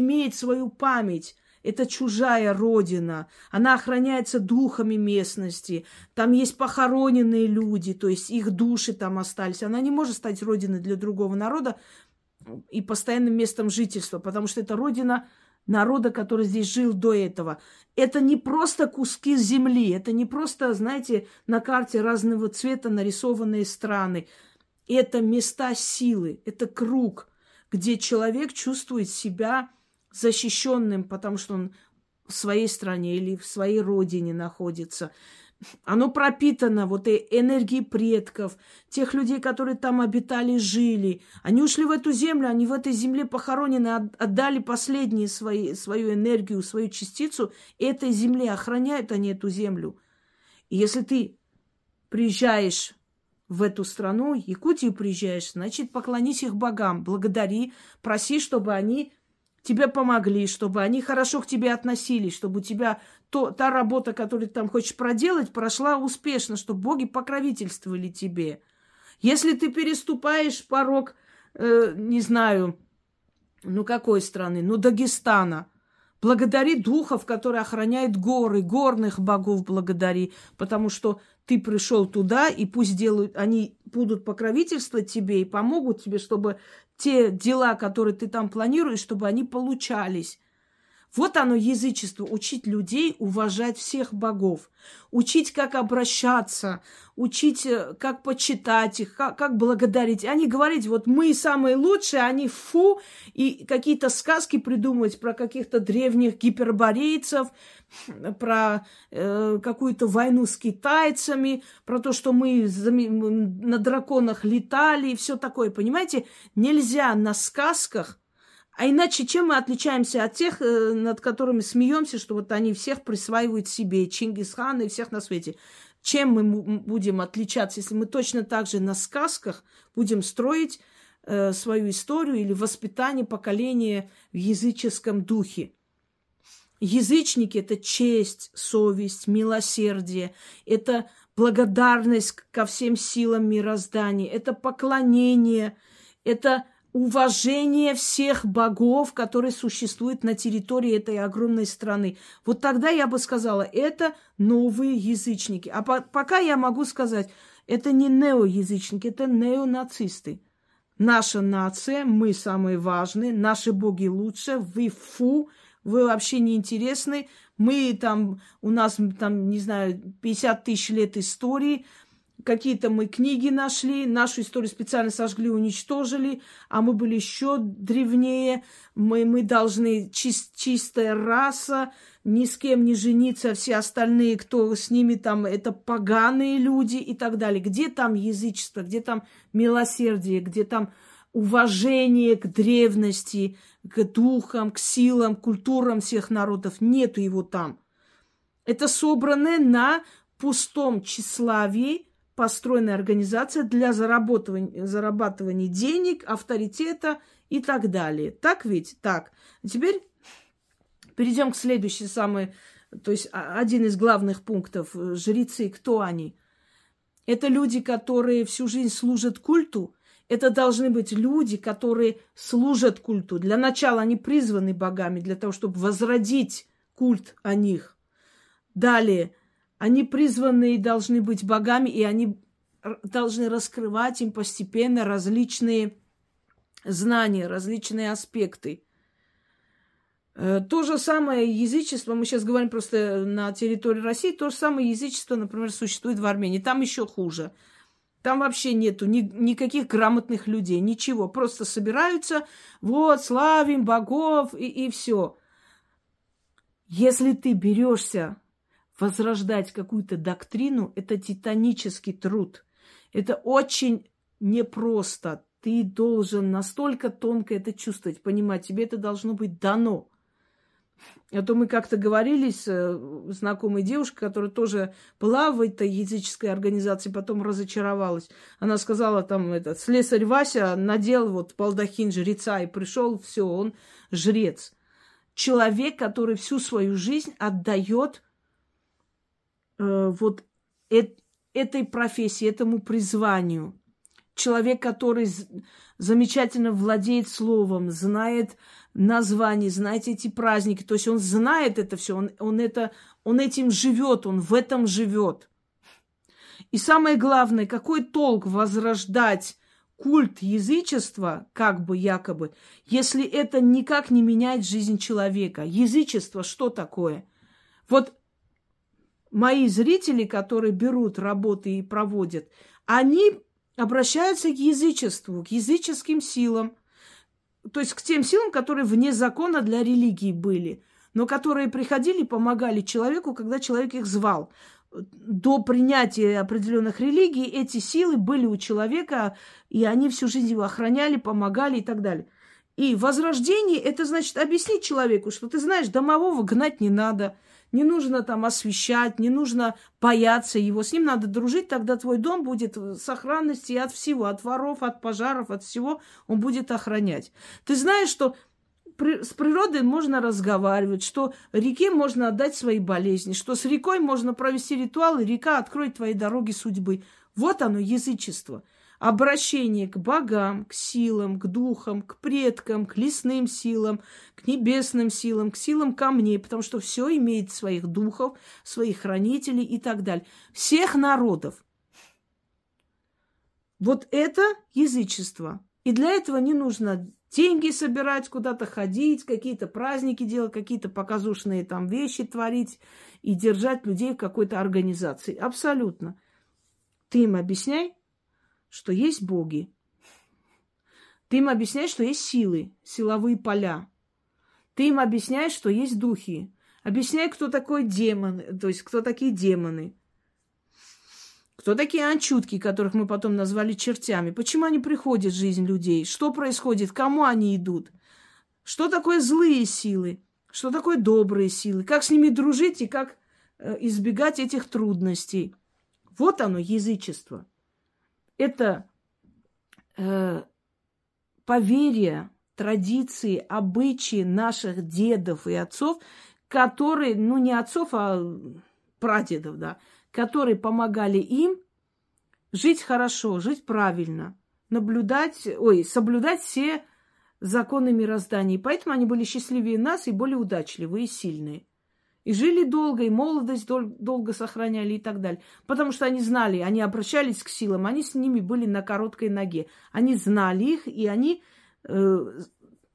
имеет свою память. Это чужая родина. Она охраняется духами местности. Там есть похороненные люди, то есть их души там остались. Она не может стать родиной для другого народа и постоянным местом жительства, потому что это родина народа, который здесь жил до этого. Это не просто куски земли, это не просто, знаете, на карте разного цвета нарисованные страны. Это места силы, это круг, где человек чувствует себя защищенным, потому что он в своей стране или в своей родине находится. Оно пропитано вот энергией предков, тех людей, которые там обитали, жили. Они ушли в эту землю, они в этой земле похоронены, отдали последние свои, свою энергию, свою частицу этой земле, охраняют они эту землю. И если ты приезжаешь в эту страну, Якутию приезжаешь, значит, поклонись их богам, благодари, проси, чтобы они тебе помогли, чтобы они хорошо к тебе относились, чтобы у тебя то, та работа, которую ты там хочешь проделать, прошла успешно, чтобы боги покровительствовали тебе. Если ты переступаешь порог, э, не знаю, ну какой страны, ну Дагестана, благодари духов, которые охраняют горы, горных богов благодари, потому что ты пришел туда, и пусть делают, они будут покровительствовать тебе и помогут тебе, чтобы те дела, которые ты там планируешь, чтобы они получались. Вот оно язычество. Учить людей уважать всех богов. Учить, как обращаться. Учить, э, как почитать их, как, как благодарить. Они говорить, вот мы самые лучшие, они фу. И какие-то сказки придумывать про каких-то древних гиперборейцев, про э, какую-то войну с китайцами, про то, что мы на драконах летали и все такое. Понимаете, нельзя на сказках а иначе чем мы отличаемся от тех, э, над которыми смеемся, что вот они всех присваивают себе, Чингисхана и всех на свете? Чем мы будем отличаться, если мы точно так же на сказках будем строить э, свою историю или воспитание поколения в языческом духе? Язычники – это честь, совесть, милосердие, это благодарность ко всем силам мироздания, это поклонение, это уважение всех богов, которые существуют на территории этой огромной страны. Вот тогда я бы сказала, это новые язычники. А по пока я могу сказать, это не неоязычники, это неонацисты. Наша нация, мы самые важные, наши боги лучше, вы фу, вы вообще не интересны. Мы там, у нас там, не знаю, 50 тысяч лет истории, какие-то мы книги нашли, нашу историю специально сожгли, уничтожили, а мы были еще древнее, мы, мы должны чист, чистая раса, ни с кем не жениться, все остальные, кто с ними там, это поганые люди и так далее. Где там язычество, где там милосердие, где там уважение к древности, к духам, к силам, культурам всех народов. Нету его там. Это собранное на пустом тщеславии, построенная организация для зарабатывания, зарабатывания денег, авторитета и так далее. Так ведь? Так. Теперь перейдем к следующей самой, то есть а, один из главных пунктов. Жрецы, кто они? Это люди, которые всю жизнь служат культу. Это должны быть люди, которые служат культу. Для начала они призваны богами для того, чтобы возродить культ о них. Далее – они призваны и должны быть богами, и они должны раскрывать им постепенно различные знания, различные аспекты. Э, то же самое язычество, мы сейчас говорим просто на территории России, то же самое язычество, например, существует в Армении. Там еще хуже. Там вообще нету ни, никаких грамотных людей, ничего. Просто собираются, вот, славим богов и, и все. Если ты берешься возрождать какую-то доктрину, это титанический труд. Это очень непросто. Ты должен настолько тонко это чувствовать, понимать. Тебе это должно быть дано. А то мы как-то говорили с э, знакомой девушкой, которая тоже была в этой языческой организации, потом разочаровалась. Она сказала, там, этот слесарь Вася надел вот балдахин жреца и пришел, все, он жрец. Человек, который всю свою жизнь отдает э, вот э, этой профессии, этому призванию. Человек, который замечательно владеет словом, знает название, знает эти праздники. То есть он знает это все, он, он, это, он этим живет, он в этом живет. И самое главное, какой толк возрождать культ язычества, как бы якобы, если это никак не меняет жизнь человека. Язычество что такое? Вот мои зрители, которые берут работы и проводят, они обращаются к язычеству, к языческим силам, то есть к тем силам, которые вне закона для религии были, но которые приходили и помогали человеку, когда человек их звал. До принятия определенных религий эти силы были у человека, и они всю жизнь его охраняли, помогали и так далее. И возрождение – это значит объяснить человеку, что ты знаешь, домового гнать не надо – не нужно там освещать, не нужно бояться его. С ним надо дружить, тогда твой дом будет в сохранности от всего, от воров, от пожаров, от всего он будет охранять. Ты знаешь, что с природой можно разговаривать, что реке можно отдать свои болезни, что с рекой можно провести ритуал, и река откроет твои дороги судьбы. Вот оно, язычество – обращение к богам, к силам, к духам, к предкам, к лесным силам, к небесным силам, к силам камней, потому что все имеет своих духов, своих хранителей и так далее. Всех народов. Вот это язычество. И для этого не нужно деньги собирать, куда-то ходить, какие-то праздники делать, какие-то показушные там вещи творить и держать людей в какой-то организации. Абсолютно. Ты им объясняй, что есть боги. Ты им объясняешь, что есть силы, силовые поля. Ты им объясняешь, что есть духи. Объясняй, кто такой демон, то есть кто такие демоны. Кто такие анчутки, которых мы потом назвали чертями? Почему они приходят в жизнь людей? Что происходит? Кому они идут? Что такое злые силы? Что такое добрые силы? Как с ними дружить и как э, избегать этих трудностей? Вот оно, язычество. Это э, поверья, традиции, обычаи наших дедов и отцов, которые, ну не отцов, а прадедов, да, которые помогали им жить хорошо, жить правильно, наблюдать, ой, соблюдать все законы мироздания. И поэтому они были счастливее нас и более удачливые и сильные. И жили долго, и молодость дол- долго сохраняли и так далее. Потому что они знали, они обращались к силам, они с ними были на короткой ноге. Они знали их, и они э,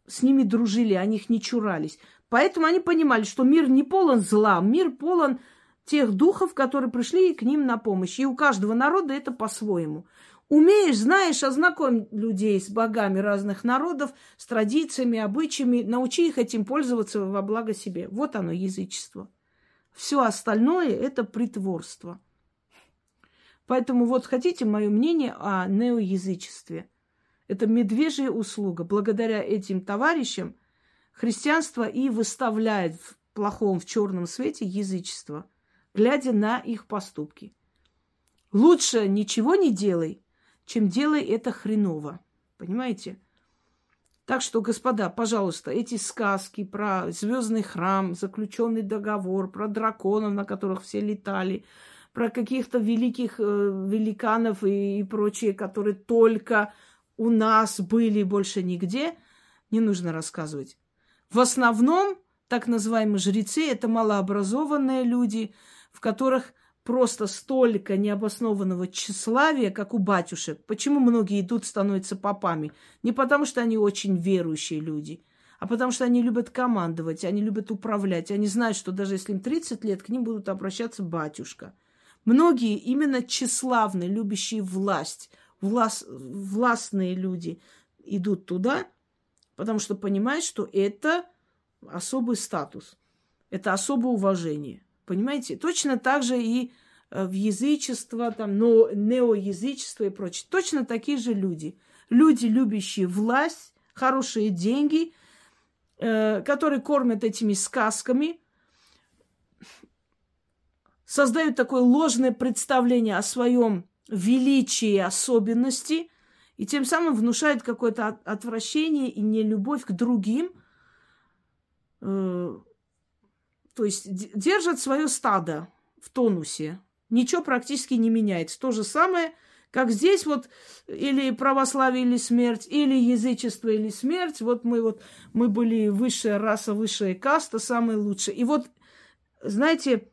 с ними дружили, они их не чурались. Поэтому они понимали, что мир не полон зла, мир полон тех духов, которые пришли к ним на помощь. И у каждого народа это по-своему. Умеешь, знаешь, ознакомь людей с богами разных народов, с традициями, обычаями, научи их этим пользоваться во благо себе. Вот оно, язычество. Все остальное – это притворство. Поэтому вот хотите мое мнение о неоязычестве. Это медвежья услуга. Благодаря этим товарищам христианство и выставляет в плохом, в черном свете язычество – глядя на их поступки. Лучше ничего не делай, чем делай это хреново. Понимаете? Так что, господа, пожалуйста, эти сказки про звездный храм, заключенный договор, про драконов, на которых все летали, про каких-то великих э, великанов и, и прочие, которые только у нас были, больше нигде, не нужно рассказывать. В основном так называемые жрецы – это малообразованные люди – в которых просто столько необоснованного тщеславия, как у батюшек. Почему многие идут, становятся попами? Не потому, что они очень верующие люди, а потому что они любят командовать, они любят управлять. Они знают, что даже если им 30 лет, к ним будут обращаться батюшка. Многие именно тщеславные, любящие власть, власт, властные люди идут туда, потому что понимают, что это особый статус, это особое уважение. Понимаете? Точно так же и э, в язычество, там, но, неоязычество и прочее. Точно такие же люди. Люди, любящие власть, хорошие деньги, э, которые кормят этими сказками, создают такое ложное представление о своем величии и особенности, и тем самым внушают какое-то отвращение и нелюбовь к другим, э, то есть держат свое стадо в тонусе. Ничего практически не меняется. То же самое, как здесь вот или православие, или смерть, или язычество, или смерть. Вот мы вот, мы были высшая раса, высшая каста, самые лучшие. И вот, знаете,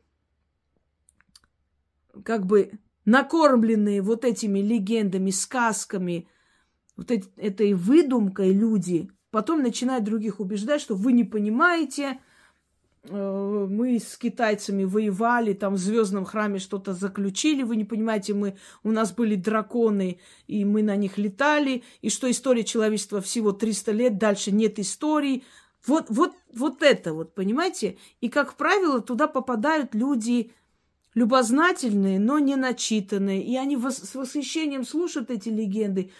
как бы накормленные вот этими легендами, сказками, вот этой выдумкой люди, потом начинают других убеждать, что вы не понимаете, мы с китайцами воевали, там в звездном храме что-то заключили, вы не понимаете, мы, у нас были драконы, и мы на них летали, и что история человечества всего 300 лет, дальше нет истории. Вот, вот, вот это вот, понимаете? И, как правило, туда попадают люди любознательные, но не начитанные, и они с восхищением слушают эти легенды.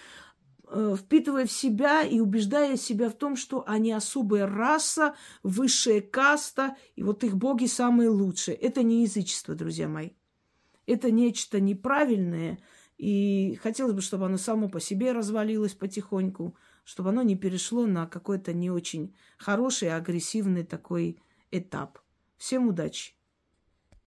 Э, впитывая в себя и убеждая себя в том, что они особая раса, высшая каста, и вот их боги самые лучшие. Это не язычество, друзья мои. Это нечто неправильное, и хотелось бы, чтобы оно само по себе развалилось потихоньку, чтобы оно не перешло на какой-то не очень хороший, агрессивный такой этап. Всем удачи!